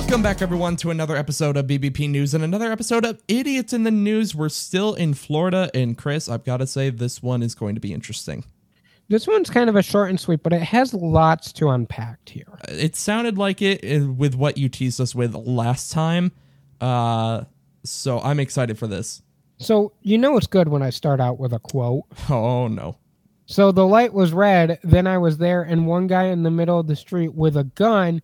Welcome back, everyone, to another episode of BBP News and another episode of Idiots in the News. We're still in Florida, and Chris, I've got to say, this one is going to be interesting. This one's kind of a short and sweet, but it has lots to unpack here. It sounded like it uh, with what you teased us with last time, uh, so I'm excited for this. So, you know it's good when I start out with a quote. Oh, no. So the light was red, then I was there, and one guy in the middle of the street with a gun,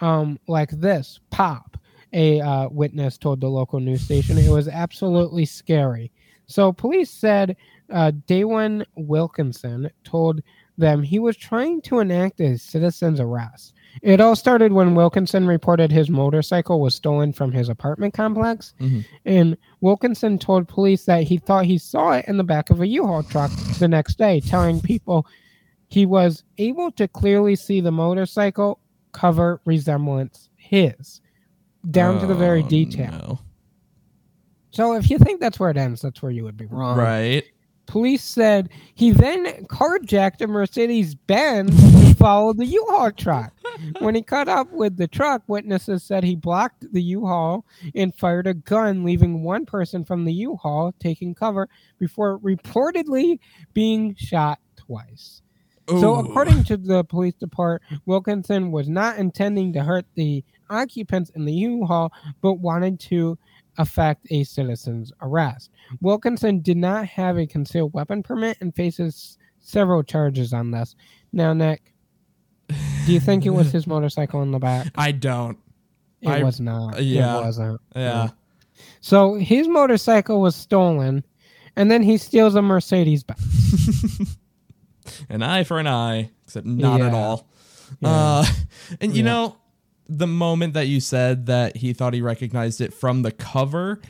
um, like this, pop. A uh, witness told the local news station it was absolutely scary. So police said uh, Daywin Wilkinson told them he was trying to enact a citizen's arrest. It all started when Wilkinson reported his motorcycle was stolen from his apartment complex. Mhm. And Wilkinson told police that he thought he saw it in the back of a U-Haul truck the next day, telling people he was able to clearly see the motorcycle cover resemblance his down to the very Oh, detail. no. So if you think that's where it ends, that's where you would be wrong. Right. Police said he then carjacked a Mercedes Benz to follow the U-Haul truck. when he caught up with the truck, witnesses said he blocked the U-Haul and fired a gun, leaving one person from the U-Haul taking cover before reportedly being shot twice. So, according to the police department, Wilkinson was not intending to hurt the occupants in the U-Haul, but wanted to effect a citizen's arrest. Wilkinson did not have a concealed weapon permit and faces several charges on this. Now, Nick, do you think it was his motorcycle in the back? I don't. It I- was not. yeah. It wasn't. Yeah. So his motorcycle was stolen, and then he steals a Mercedes Benz. an eye for an eye, except not at all. Yeah. Uh, and you Yeah. know, the moment that you said that he thought he recognized it from the cover,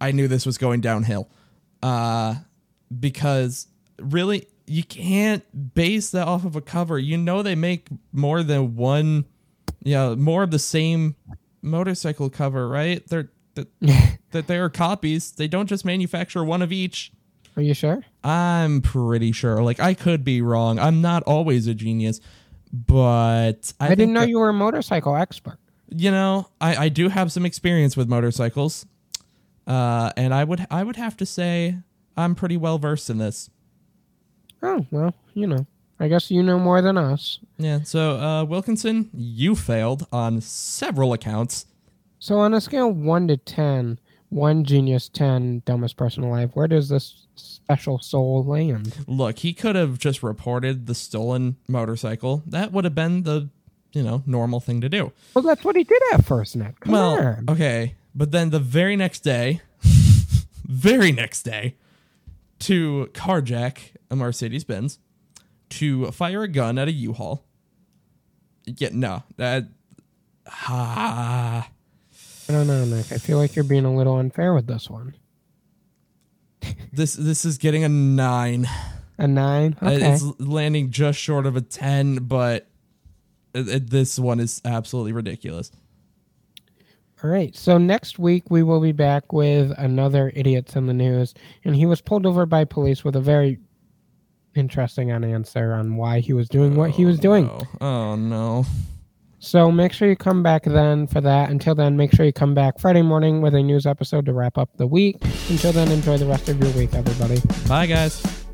I knew this was going downhill. Uh, because really, you can't base that off of a cover. You know, they make more than one, you know, more of the same motorcycle cover, right? They're that that they are copies. They don't just manufacture one of each. Are you sure? I'm pretty sure. Like I could be wrong. I'm not always a genius, but I, I, didn't know that- you were a motorcycle expert. You know, I, I do have some experience with motorcycles, uh, and I would I would have to say I'm pretty well versed in this. Oh well, you know. I guess you know more than us. Yeah. So uh, Wilkinson, you failed on several accounts. So on a scale of one to ten, one genius, ten dumbest person alive, where does this special soul land? Look, he could have just reported the stolen motorcycle. That would have been the you know normal thing to do. Well, that's what he did at first, Nick. Come well, on. okay, but then the very next day, very next day, to carjack a Mercedes Benz, to fire a gun at a U-Haul. Yeah, no, that ah, I don't know, Nick. I feel like you're being a little unfair with this one. this this is getting a nine. A nine. Uh, Okay. It's landing just short of a ten, but it, it- this one is absolutely ridiculous. All right. So next week we will be back with another idiots in the news, and he was pulled over by police with a very interesting answer on why he was doing what he was doing. Oh, oh no. So make sure you come back then for that. Until then, make sure you come back Friday morning with a news episode to wrap up the week. Until then, enjoy the rest of your week, everybody. Bye, guys.